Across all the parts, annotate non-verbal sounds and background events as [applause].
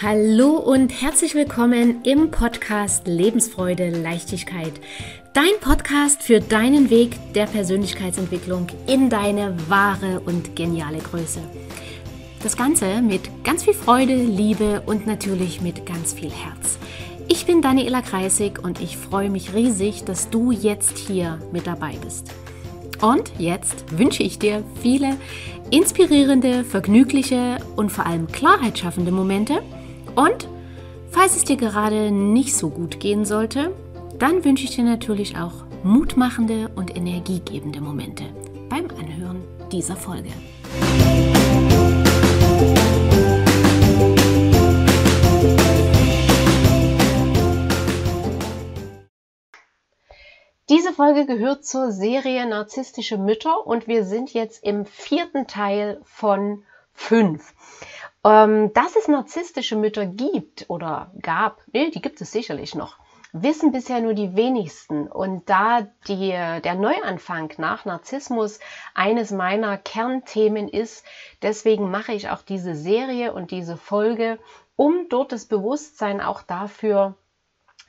Hallo und herzlich willkommen im Podcast Lebensfreude, Leichtigkeit. Dein Podcast für deinen Weg der Persönlichkeitsentwicklung in deine wahre und geniale Größe. Das Ganze mit ganz viel Freude, Liebe und natürlich mit ganz viel Herz. Ich bin Daniela Kreisig und ich freue mich riesig, dass du jetzt hier mit dabei bist. Und jetzt wünsche ich dir viele inspirierende, vergnügliche und vor allem klarheitsschaffende Momente – und falls es dir gerade nicht so gut gehen sollte, dann wünsche ich dir natürlich auch mutmachende und energiegebende Momente beim Anhören dieser Folge. Diese Folge gehört zur Serie Narzisstische Mütter und wir sind jetzt im vierten Teil von fünf. Ähm, dass es narzisstische Mütter gibt oder gab, nee, die gibt es sicherlich noch, wissen bisher nur die wenigsten. Und da die, der Neuanfang nach Narzissmus eines meiner Kernthemen ist, deswegen mache ich auch diese Serie und diese Folge, um dort das Bewusstsein auch dafür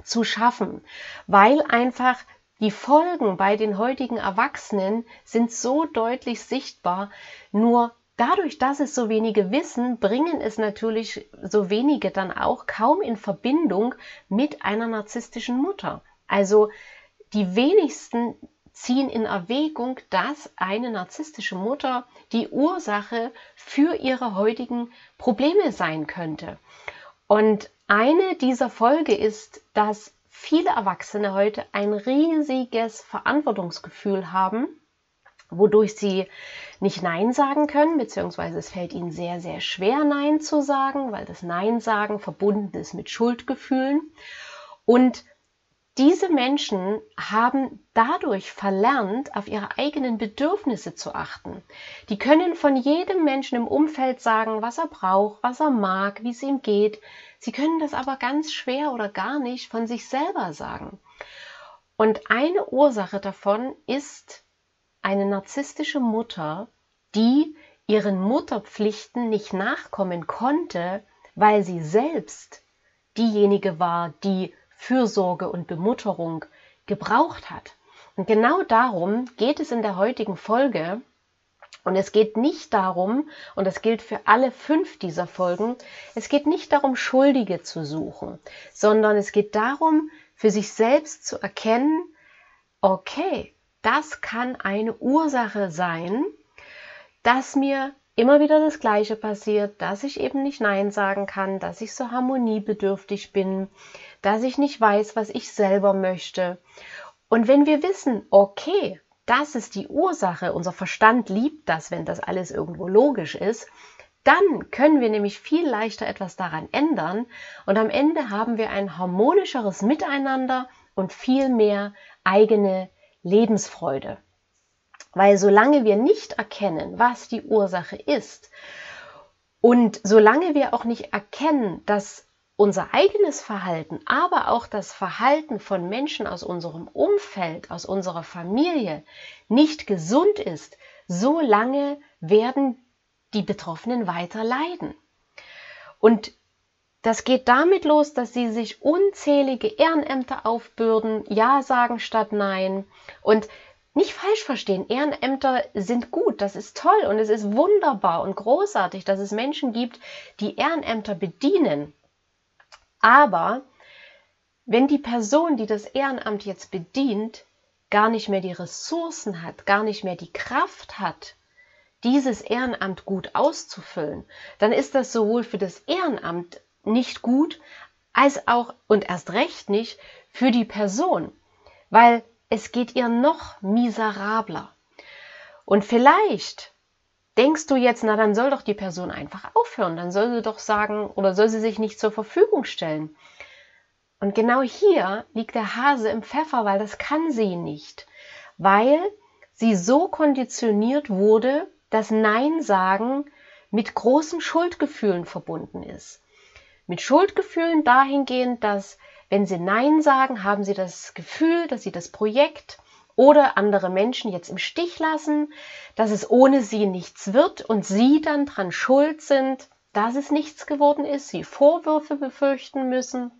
zu schaffen, weil einfach die Folgen bei den heutigen Erwachsenen sind so deutlich sichtbar, nur Dadurch, dass es so wenige wissen, bringen es natürlich so wenige dann auch kaum in Verbindung mit einer narzisstischen Mutter. Also die wenigsten ziehen in Erwägung, dass eine narzisstische Mutter die Ursache für ihre heutigen Probleme sein könnte. Und eine dieser Folge ist, dass viele Erwachsene heute ein riesiges Verantwortungsgefühl haben wodurch sie nicht Nein sagen können, beziehungsweise es fällt ihnen sehr, sehr schwer, Nein zu sagen, weil das Nein sagen verbunden ist mit Schuldgefühlen. Und diese Menschen haben dadurch verlernt, auf ihre eigenen Bedürfnisse zu achten. Die können von jedem Menschen im Umfeld sagen, was er braucht, was er mag, wie es ihm geht. Sie können das aber ganz schwer oder gar nicht von sich selber sagen. Und eine Ursache davon ist eine narzisstische Mutter, die ihren Mutterpflichten nicht nachkommen konnte, weil sie selbst diejenige war, die Fürsorge und Bemutterung gebraucht hat. Und genau darum geht es in der heutigen Folge. Und es geht nicht darum, und das gilt für alle fünf dieser Folgen, es geht nicht darum, Schuldige zu suchen, sondern es geht darum, für sich selbst zu erkennen, okay, das kann eine Ursache sein, dass mir immer wieder das Gleiche passiert, dass ich eben nicht Nein sagen kann, dass ich so harmoniebedürftig bin, dass ich nicht weiß, was ich selber möchte. Und wenn wir wissen, okay, das ist die Ursache, unser Verstand liebt das, wenn das alles irgendwo logisch ist, dann können wir nämlich viel leichter etwas daran ändern und am Ende haben wir ein harmonischeres Miteinander und viel mehr eigene Lebensfreude. Weil solange wir nicht erkennen, was die Ursache ist, und solange wir auch nicht erkennen, dass unser eigenes Verhalten, aber auch das Verhalten von Menschen aus unserem Umfeld, aus unserer Familie nicht gesund ist, solange werden die Betroffenen weiter leiden. Und das geht damit los, dass sie sich unzählige Ehrenämter aufbürden, Ja sagen statt Nein. Und nicht falsch verstehen, Ehrenämter sind gut, das ist toll und es ist wunderbar und großartig, dass es Menschen gibt, die Ehrenämter bedienen. Aber wenn die Person, die das Ehrenamt jetzt bedient, gar nicht mehr die Ressourcen hat, gar nicht mehr die Kraft hat, dieses Ehrenamt gut auszufüllen, dann ist das sowohl für das Ehrenamt nicht gut, als auch und erst recht nicht für die Person, weil es geht ihr noch miserabler. Und vielleicht denkst du jetzt, na dann soll doch die Person einfach aufhören, dann soll sie doch sagen oder soll sie sich nicht zur Verfügung stellen. Und genau hier liegt der Hase im Pfeffer, weil das kann sie nicht, weil sie so konditioniert wurde, dass Nein sagen mit großen Schuldgefühlen verbunden ist mit Schuldgefühlen dahingehend, dass wenn sie Nein sagen, haben sie das Gefühl, dass sie das Projekt oder andere Menschen jetzt im Stich lassen, dass es ohne sie nichts wird und sie dann dran schuld sind, dass es nichts geworden ist, sie Vorwürfe befürchten müssen.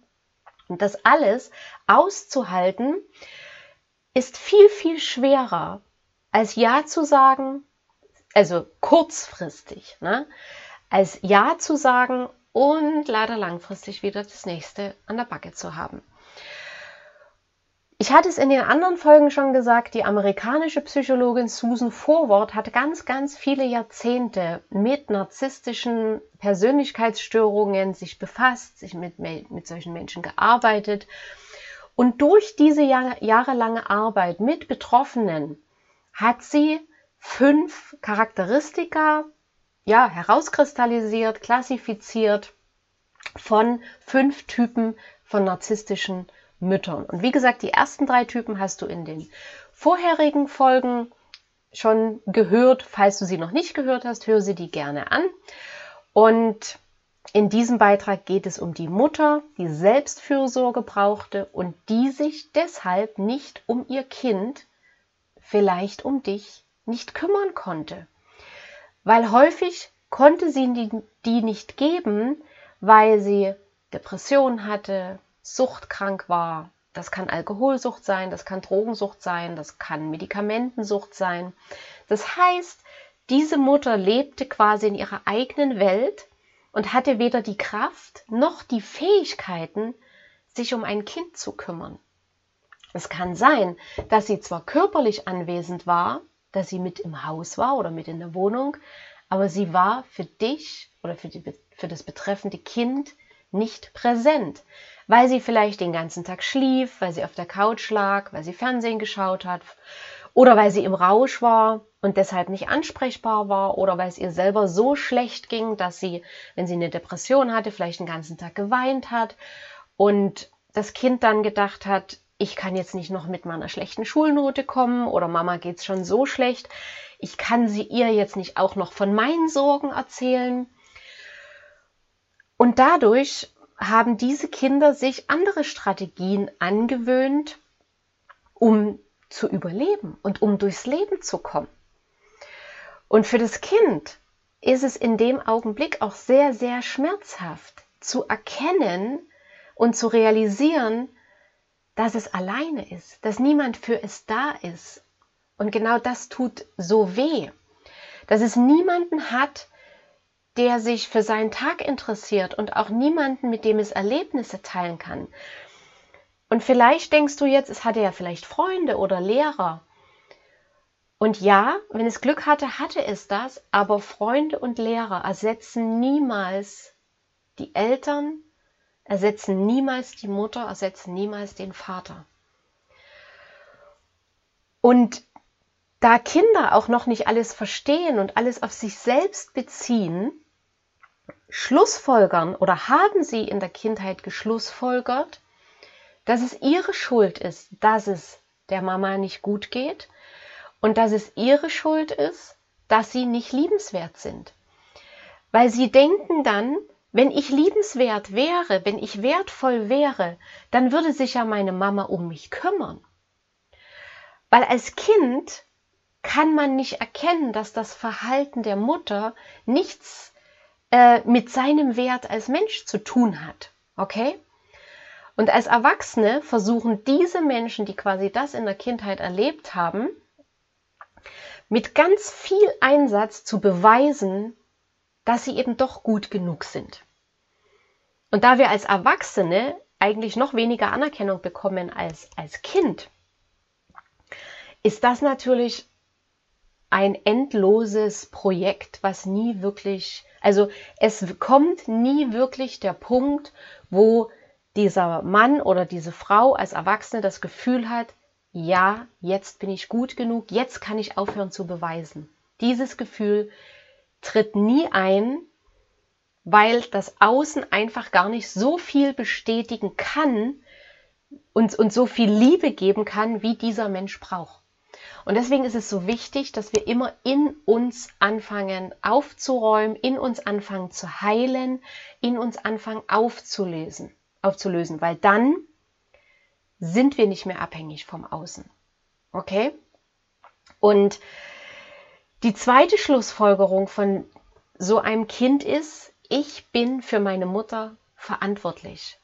Und das alles auszuhalten, ist viel, viel schwerer, als Ja zu sagen, also kurzfristig, ne? als Ja zu sagen und leider langfristig wieder das nächste an der Backe zu haben. Ich hatte es in den anderen Folgen schon gesagt, die amerikanische Psychologin Susan Forward hat ganz, ganz viele Jahrzehnte mit narzisstischen Persönlichkeitsstörungen sich befasst, sich mit, mit solchen Menschen gearbeitet. Und durch diese Jahr, jahrelange Arbeit mit Betroffenen hat sie fünf Charakteristika ja, herauskristallisiert, klassifiziert von fünf Typen von narzisstischen Müttern. Und wie gesagt, die ersten drei Typen hast du in den vorherigen Folgen schon gehört. Falls du sie noch nicht gehört hast, hör sie die gerne an. Und in diesem Beitrag geht es um die Mutter, die Selbstfürsorge brauchte und die sich deshalb nicht um ihr Kind, vielleicht um dich, nicht kümmern konnte. Weil häufig konnte sie die, die nicht geben, weil sie Depression hatte, suchtkrank war. Das kann Alkoholsucht sein, das kann Drogensucht sein, das kann Medikamentensucht sein. Das heißt, diese Mutter lebte quasi in ihrer eigenen Welt und hatte weder die Kraft noch die Fähigkeiten, sich um ein Kind zu kümmern. Es kann sein, dass sie zwar körperlich anwesend war, dass sie mit im Haus war oder mit in der Wohnung, aber sie war für dich oder für, die, für das betreffende Kind nicht präsent weil sie vielleicht den ganzen Tag schlief, weil sie auf der Couch lag, weil sie Fernsehen geschaut hat oder weil sie im Rausch war und deshalb nicht ansprechbar war oder weil es ihr selber so schlecht ging, dass sie, wenn sie eine Depression hatte, vielleicht den ganzen Tag geweint hat und das Kind dann gedacht hat, ich kann jetzt nicht noch mit meiner schlechten Schulnote kommen oder Mama geht's schon so schlecht, ich kann sie ihr jetzt nicht auch noch von meinen Sorgen erzählen. Und dadurch haben diese Kinder sich andere Strategien angewöhnt, um zu überleben und um durchs Leben zu kommen. Und für das Kind ist es in dem Augenblick auch sehr, sehr schmerzhaft zu erkennen und zu realisieren, dass es alleine ist, dass niemand für es da ist. Und genau das tut so weh, dass es niemanden hat, der sich für seinen Tag interessiert und auch niemanden, mit dem es Erlebnisse teilen kann. Und vielleicht denkst du jetzt, es hatte ja vielleicht Freunde oder Lehrer. Und ja, wenn es Glück hatte, hatte es das, aber Freunde und Lehrer ersetzen niemals die Eltern, ersetzen niemals die Mutter, ersetzen niemals den Vater. Und da Kinder auch noch nicht alles verstehen und alles auf sich selbst beziehen, schlussfolgern oder haben sie in der Kindheit geschlussfolgert, dass es ihre Schuld ist, dass es der Mama nicht gut geht und dass es ihre Schuld ist, dass sie nicht liebenswert sind. Weil sie denken dann, wenn ich liebenswert wäre, wenn ich wertvoll wäre, dann würde sich ja meine Mama um mich kümmern. Weil als Kind kann man nicht erkennen, dass das Verhalten der Mutter nichts äh, mit seinem Wert als Mensch zu tun hat. Okay? Und als Erwachsene versuchen diese Menschen, die quasi das in der Kindheit erlebt haben, mit ganz viel Einsatz zu beweisen, dass sie eben doch gut genug sind. Und da wir als Erwachsene eigentlich noch weniger Anerkennung bekommen als als Kind, ist das natürlich ein endloses Projekt, was nie wirklich also es kommt nie wirklich der Punkt, wo dieser Mann oder diese Frau als Erwachsene das Gefühl hat, ja, jetzt bin ich gut genug, jetzt kann ich aufhören zu beweisen. Dieses Gefühl tritt nie ein, weil das Außen einfach gar nicht so viel bestätigen kann und, und so viel Liebe geben kann, wie dieser Mensch braucht. Und deswegen ist es so wichtig, dass wir immer in uns anfangen aufzuräumen, in uns anfangen zu heilen, in uns anfangen aufzulösen, aufzulösen, weil dann sind wir nicht mehr abhängig vom Außen. Okay? Und die zweite Schlussfolgerung von so einem Kind ist, ich bin für meine Mutter verantwortlich.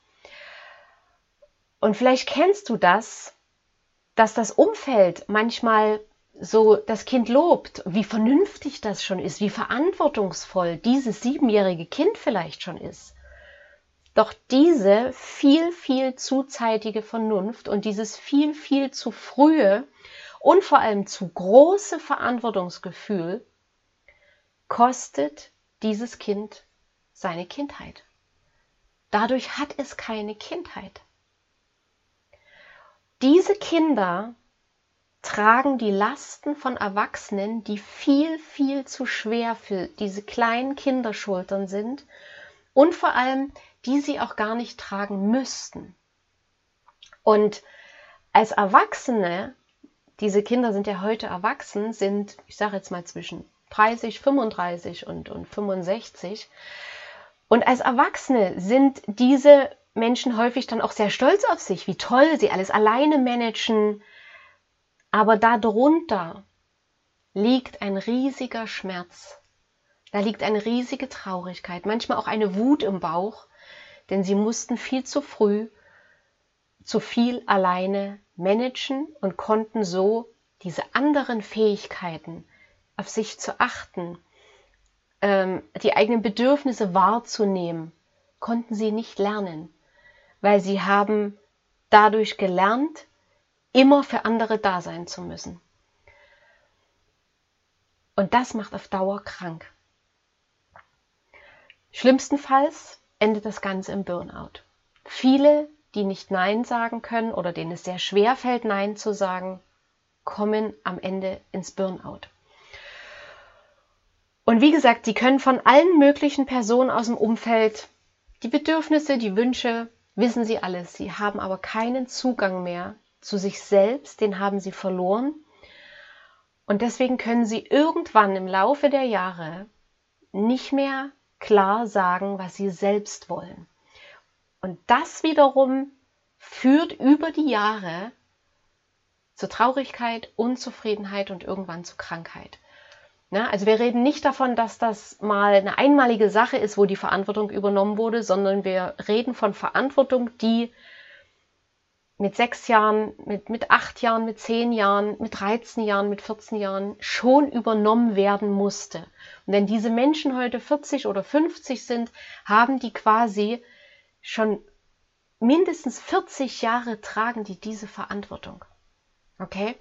Und vielleicht kennst du das, dass das Umfeld manchmal so das Kind lobt, wie vernünftig das schon ist, wie verantwortungsvoll dieses siebenjährige Kind vielleicht schon ist. Doch diese viel, viel zu zeitige Vernunft und dieses viel, viel zu frühe und vor allem zu große Verantwortungsgefühl kostet dieses Kind seine Kindheit. Dadurch hat es keine Kindheit. Diese Kinder tragen die Lasten von Erwachsenen, die viel, viel zu schwer für diese kleinen Kinderschultern sind und vor allem, die sie auch gar nicht tragen müssten. Und als Erwachsene, diese Kinder sind ja heute erwachsen, sind, ich sage jetzt mal zwischen 30, 35 und, und 65. Und als Erwachsene sind diese Menschen häufig dann auch sehr stolz auf sich, wie toll sie alles alleine managen. Aber darunter liegt ein riesiger Schmerz. Da liegt eine riesige Traurigkeit, manchmal auch eine Wut im Bauch, denn sie mussten viel zu früh zu viel alleine managen und konnten so diese anderen Fähigkeiten, auf sich zu achten, ähm, die eigenen Bedürfnisse wahrzunehmen, konnten sie nicht lernen weil sie haben dadurch gelernt, immer für andere da sein zu müssen. Und das macht auf Dauer krank. Schlimmstenfalls endet das Ganze im Burnout. Viele, die nicht Nein sagen können oder denen es sehr schwer fällt, Nein zu sagen, kommen am Ende ins Burnout. Und wie gesagt, die können von allen möglichen Personen aus dem Umfeld die Bedürfnisse, die Wünsche wissen sie alles. Sie haben aber keinen Zugang mehr zu sich selbst, den haben sie verloren. Und deswegen können sie irgendwann im Laufe der Jahre nicht mehr klar sagen, was sie selbst wollen. Und das wiederum führt über die Jahre zur Traurigkeit, Unzufriedenheit und irgendwann zu Krankheit. Ja, also wir reden nicht davon, dass das mal eine einmalige Sache ist, wo die Verantwortung übernommen wurde, sondern wir reden von Verantwortung, die mit sechs Jahren, mit, mit acht Jahren, mit zehn Jahren, mit 13 Jahren, mit 14 Jahren schon übernommen werden musste. Und wenn diese Menschen heute 40 oder 50 sind, haben die quasi schon mindestens 40 Jahre tragen die diese Verantwortung. Okay?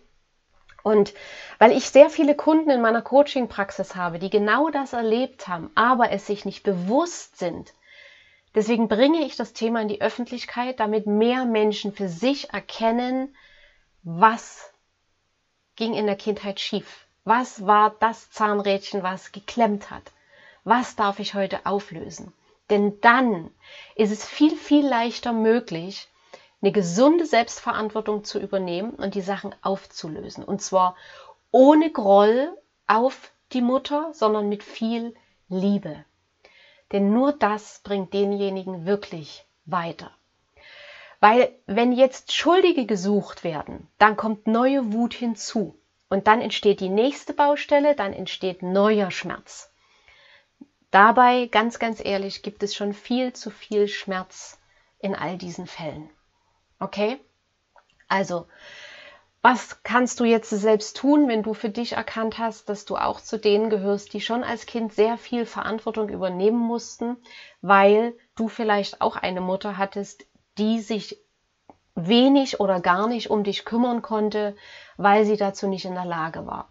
Und weil ich sehr viele Kunden in meiner Coaching-Praxis habe, die genau das erlebt haben, aber es sich nicht bewusst sind, deswegen bringe ich das Thema in die Öffentlichkeit, damit mehr Menschen für sich erkennen, was ging in der Kindheit schief. Was war das Zahnrädchen, was geklemmt hat? Was darf ich heute auflösen? Denn dann ist es viel, viel leichter möglich, eine gesunde Selbstverantwortung zu übernehmen und die Sachen aufzulösen. Und zwar ohne Groll auf die Mutter, sondern mit viel Liebe. Denn nur das bringt denjenigen wirklich weiter. Weil wenn jetzt Schuldige gesucht werden, dann kommt neue Wut hinzu. Und dann entsteht die nächste Baustelle, dann entsteht neuer Schmerz. Dabei, ganz, ganz ehrlich, gibt es schon viel zu viel Schmerz in all diesen Fällen. Okay? Also, was kannst du jetzt selbst tun, wenn du für dich erkannt hast, dass du auch zu denen gehörst, die schon als Kind sehr viel Verantwortung übernehmen mussten, weil du vielleicht auch eine Mutter hattest, die sich wenig oder gar nicht um dich kümmern konnte, weil sie dazu nicht in der Lage war.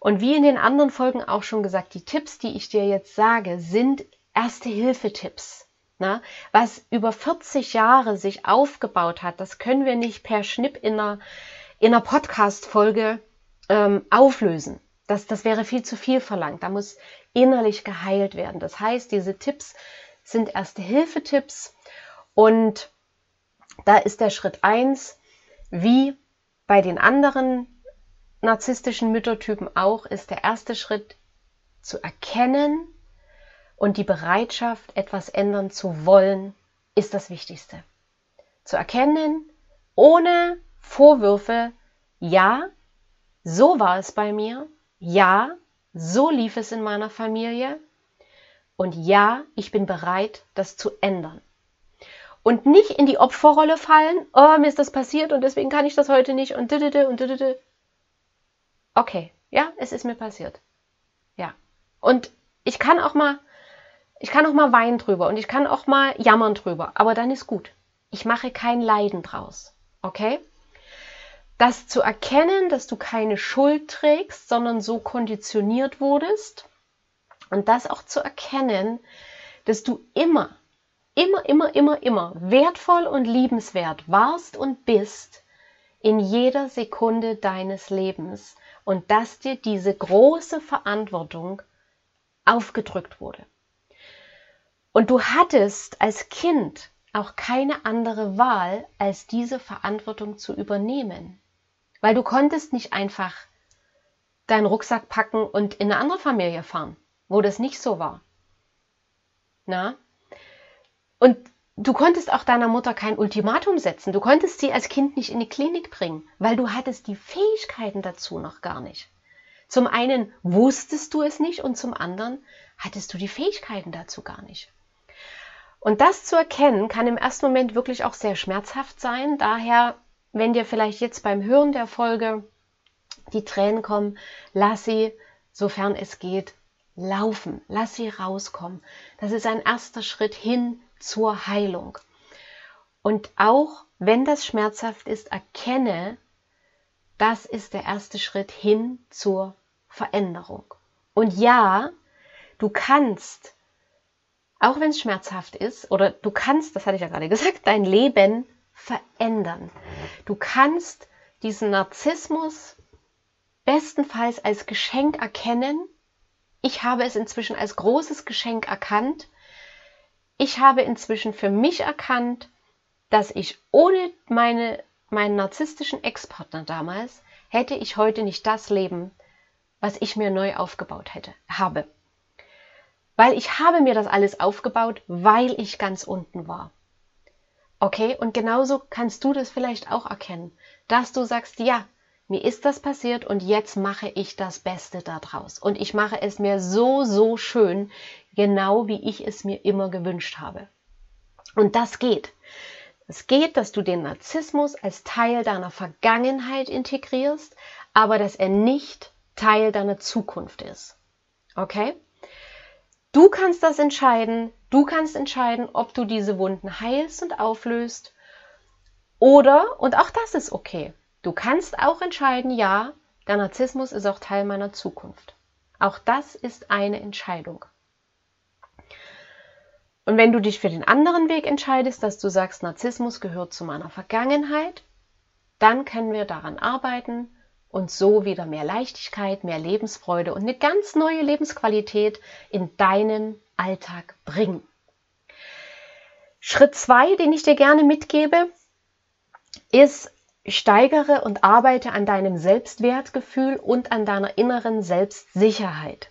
Und wie in den anderen Folgen auch schon gesagt, die Tipps, die ich dir jetzt sage, sind Erste-Hilfe-Tipps. Na, was über 40 Jahre sich aufgebaut hat, das können wir nicht per Schnipp in einer, in einer Podcast-Folge ähm, auflösen. Das, das wäre viel zu viel verlangt. Da muss innerlich geheilt werden. Das heißt, diese Tipps sind Erste-Hilfe-Tipps und da ist der Schritt eins, wie bei den anderen narzisstischen Müttertypen auch, ist der erste Schritt zu erkennen, und die Bereitschaft, etwas ändern zu wollen, ist das Wichtigste. Zu erkennen, ohne Vorwürfe, ja, so war es bei mir, ja, so lief es in meiner Familie Und ja, ich bin bereit, das zu ändern. Und nicht in die Opferrolle fallen, oh, mir ist das passiert und deswegen kann ich das heute nicht und und. Okay, ja, es ist mir passiert. Ja. Und ich kann auch mal, ich kann auch mal weinen drüber und ich kann auch mal jammern drüber, aber dann ist gut. Ich mache kein Leiden draus. Okay? Das zu erkennen, dass du keine Schuld trägst, sondern so konditioniert wurdest, und das auch zu erkennen, dass du immer, immer, immer, immer, immer wertvoll und liebenswert warst und bist in jeder Sekunde deines Lebens und dass dir diese große Verantwortung aufgedrückt wurde. Und du hattest als Kind auch keine andere Wahl, als diese Verantwortung zu übernehmen. Weil du konntest nicht einfach deinen Rucksack packen und in eine andere Familie fahren wo das nicht so war. Na? Und du konntest auch deiner Mutter kein Ultimatum setzen. Du konntest sie als Kind nicht in die Klinik bringen, weil du hattest die Fähigkeiten dazu noch gar nicht. Zum einen wusstest du es nicht und zum anderen hattest du die Fähigkeiten dazu gar nicht. Und das zu erkennen kann im ersten Moment wirklich auch sehr schmerzhaft sein. Daher, wenn dir vielleicht jetzt beim Hören der Folge die Tränen kommen, lass sie, sofern es geht, laufen, lass sie rauskommen. Das ist ein erster Schritt hin zur Heilung. Und auch wenn das schmerzhaft ist, erkenne, das ist der erste Schritt hin zur Veränderung. Und ja, du kannst, auch wenn es schmerzhaft ist, oder du kannst, das hatte ich ja gerade [laughs] gesagt, dein Leben verändern. Du kannst diesen Narzissmus bestenfalls als Geschenk erkennen ich habe es inzwischen als großes Geschenk erkannt. Ich habe inzwischen für mich erkannt, dass ich ohne meine, meinen narzisstischen Ex-Partner damals hätte ich heute nicht das Leben, was ich mir neu aufgebaut hätte, habe. Weil ich habe mir das alles aufgebaut, weil ich ganz unten war. Okay, und genauso kannst du das vielleicht auch erkennen, dass du sagst, ja, mir ist das passiert und jetzt mache ich das Beste daraus. Und ich mache es mir so, so schön, genau wie ich es mir immer gewünscht habe. Und das geht. Es geht, dass du den Narzissmus als Teil deiner Vergangenheit integrierst, aber dass er nicht Teil deiner Zukunft ist. Okay? Du kannst das entscheiden. Du kannst entscheiden, ob du diese Wunden heilst und auflöst. Oder, und auch das ist okay, Du kannst auch entscheiden, ja, der Narzissmus ist auch Teil meiner Zukunft. Auch das ist eine Entscheidung. Und wenn du dich für den anderen Weg entscheidest, dass du sagst, Narzissmus gehört zu meiner Vergangenheit, dann können wir daran arbeiten und so wieder mehr Leichtigkeit, mehr Lebensfreude und eine ganz neue Lebensqualität in deinen Alltag bringen. Schritt zwei, den ich dir gerne mitgebe, ist steigere und arbeite an deinem Selbstwertgefühl und an deiner inneren Selbstsicherheit.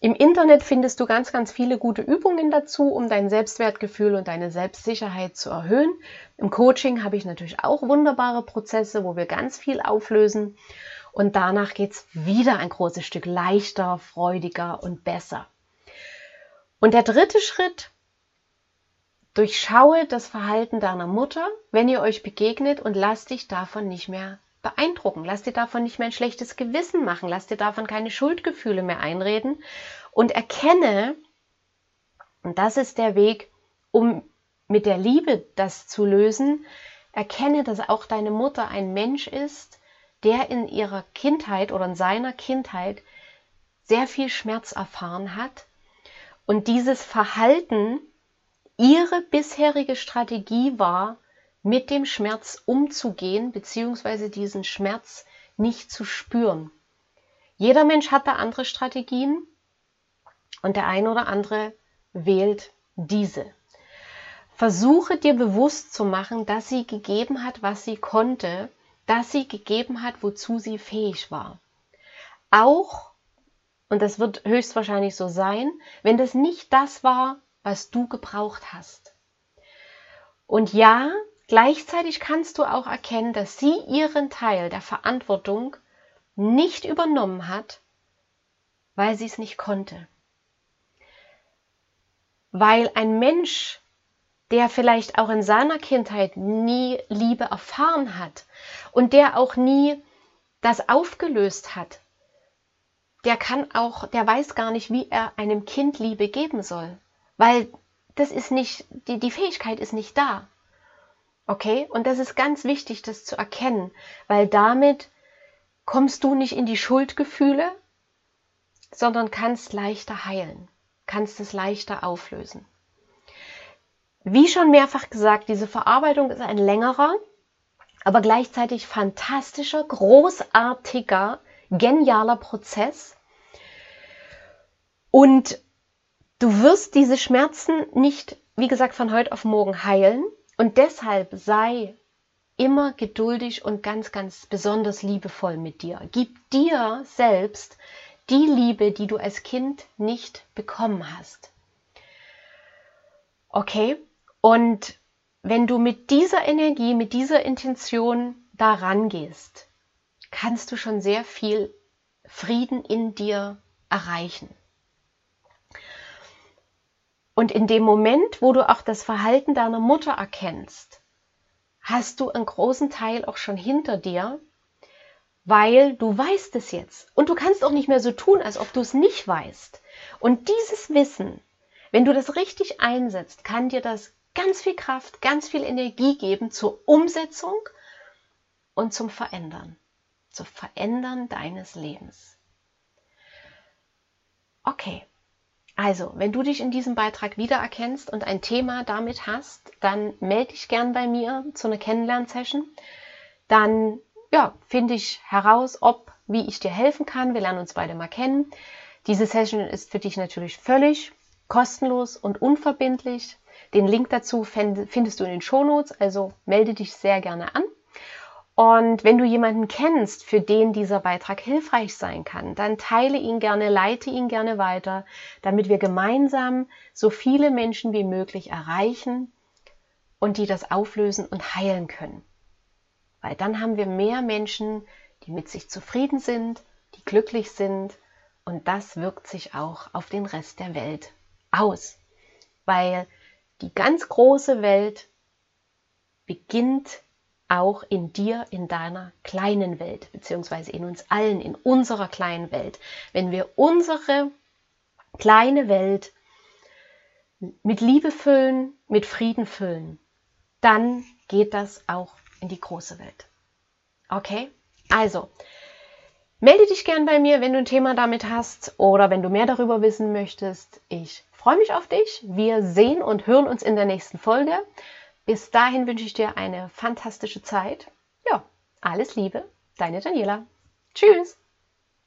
Im Internet findest du ganz, ganz viele gute Übungen dazu, um dein Selbstwertgefühl und deine Selbstsicherheit zu erhöhen. Im Coaching habe ich natürlich auch wunderbare Prozesse, wo wir ganz viel auflösen. Und danach geht es wieder ein großes Stück leichter, freudiger und besser. Und der dritte Schritt Durchschaue das Verhalten deiner Mutter, wenn ihr euch begegnet und lass dich davon nicht mehr beeindrucken. Lass dir davon nicht mehr ein schlechtes Gewissen machen. Lass dir davon keine Schuldgefühle mehr einreden und erkenne, und das ist der Weg, um mit der Liebe das zu lösen, erkenne, dass auch deine Mutter ein Mensch ist, der in ihrer Kindheit oder in seiner Kindheit sehr viel Schmerz erfahren hat und dieses Verhalten ihre bisherige Strategie war, mit dem Schmerz umzugehen, beziehungsweise diesen Schmerz nicht zu spüren. Jeder Mensch hat da andere Strategien und der eine oder andere wählt diese. Versuche dir bewusst zu machen, dass sie gegeben hat, was sie konnte, dass sie gegeben hat, wozu sie fähig war. Auch, und das wird höchstwahrscheinlich so sein, wenn das nicht das war, was du gebraucht hast. Und ja, gleichzeitig kannst du auch erkennen, dass sie ihren Teil der Verantwortung nicht übernommen hat, weil sie es nicht konnte. weil ein Mensch, der vielleicht auch in seiner Kindheit nie Liebe erfahren hat und der auch nie das aufgelöst hat, der kann auch, der weiß gar nicht, wie er einem Kind Liebe geben soll, weil das ist nicht, die, die Fähigkeit ist nicht da. Okay? Und das ist ganz wichtig, das zu erkennen, weil damit kommst du nicht in die Schuldgefühle, sondern kannst leichter heilen, kannst es leichter auflösen. Wie schon mehrfach gesagt, diese Verarbeitung ist ein längerer, aber gleichzeitig fantastischer, großartiger, genialer Prozess. Und du wirst diese Schmerzen nicht, wie gesagt, von heute auf morgen heilen. Und deshalb sei immer geduldig und ganz, ganz besonders liebevoll mit dir. Gib dir selbst die Liebe, die du als Kind nicht bekommen hast. Okay? Und wenn du mit dieser Energie, mit dieser Intention da rangehst, kannst du schon sehr viel Frieden in dir erreichen. Und in dem Moment, wo du auch das Verhalten deiner Mutter erkennst, hast du einen großen Teil auch schon hinter dir, weil du weißt es jetzt. Und du kannst auch nicht mehr so tun, als ob du es nicht weißt. Und dieses Wissen, wenn du das richtig einsetzt, kann dir das ganz viel Kraft, ganz viel Energie geben zur Umsetzung und zum Verändern. Zum Verändern deines Lebens. Okay. Also, wenn du dich in diesem Beitrag wiedererkennst und ein Thema damit hast, dann melde dich gern bei mir zu einer Kennenlernsession. Dann ja, finde ich heraus, ob, wie ich dir helfen kann. Wir lernen uns beide mal kennen. Diese Session ist für dich natürlich völlig kostenlos und unverbindlich. Den Link dazu findest du in den Shownotes, also melde dich sehr gerne an. Und wenn du jemanden kennst, für den dieser Beitrag hilfreich sein kann, dann teile ihn gerne, leite ihn gerne weiter, damit wir gemeinsam so viele Menschen wie möglich erreichen und die das auflösen und heilen können. Weil dann haben wir mehr Menschen, die mit sich zufrieden sind, die glücklich sind und das wirkt sich auch auf den Rest der Welt aus. Weil die ganz große Welt beginnt auch in dir, in deiner kleinen Welt, beziehungsweise in uns allen, in unserer kleinen Welt. Wenn wir unsere kleine Welt mit Liebe füllen, mit Frieden füllen, dann geht das auch in die große Welt. Okay? Also, melde dich gern bei mir, wenn du ein Thema damit hast oder wenn du mehr darüber wissen möchtest. Ich freue mich auf dich. Wir sehen und hören uns in der nächsten Folge. Bis dahin wünsche ich dir eine fantastische Zeit. Ja, alles Liebe, deine Daniela. Tschüss.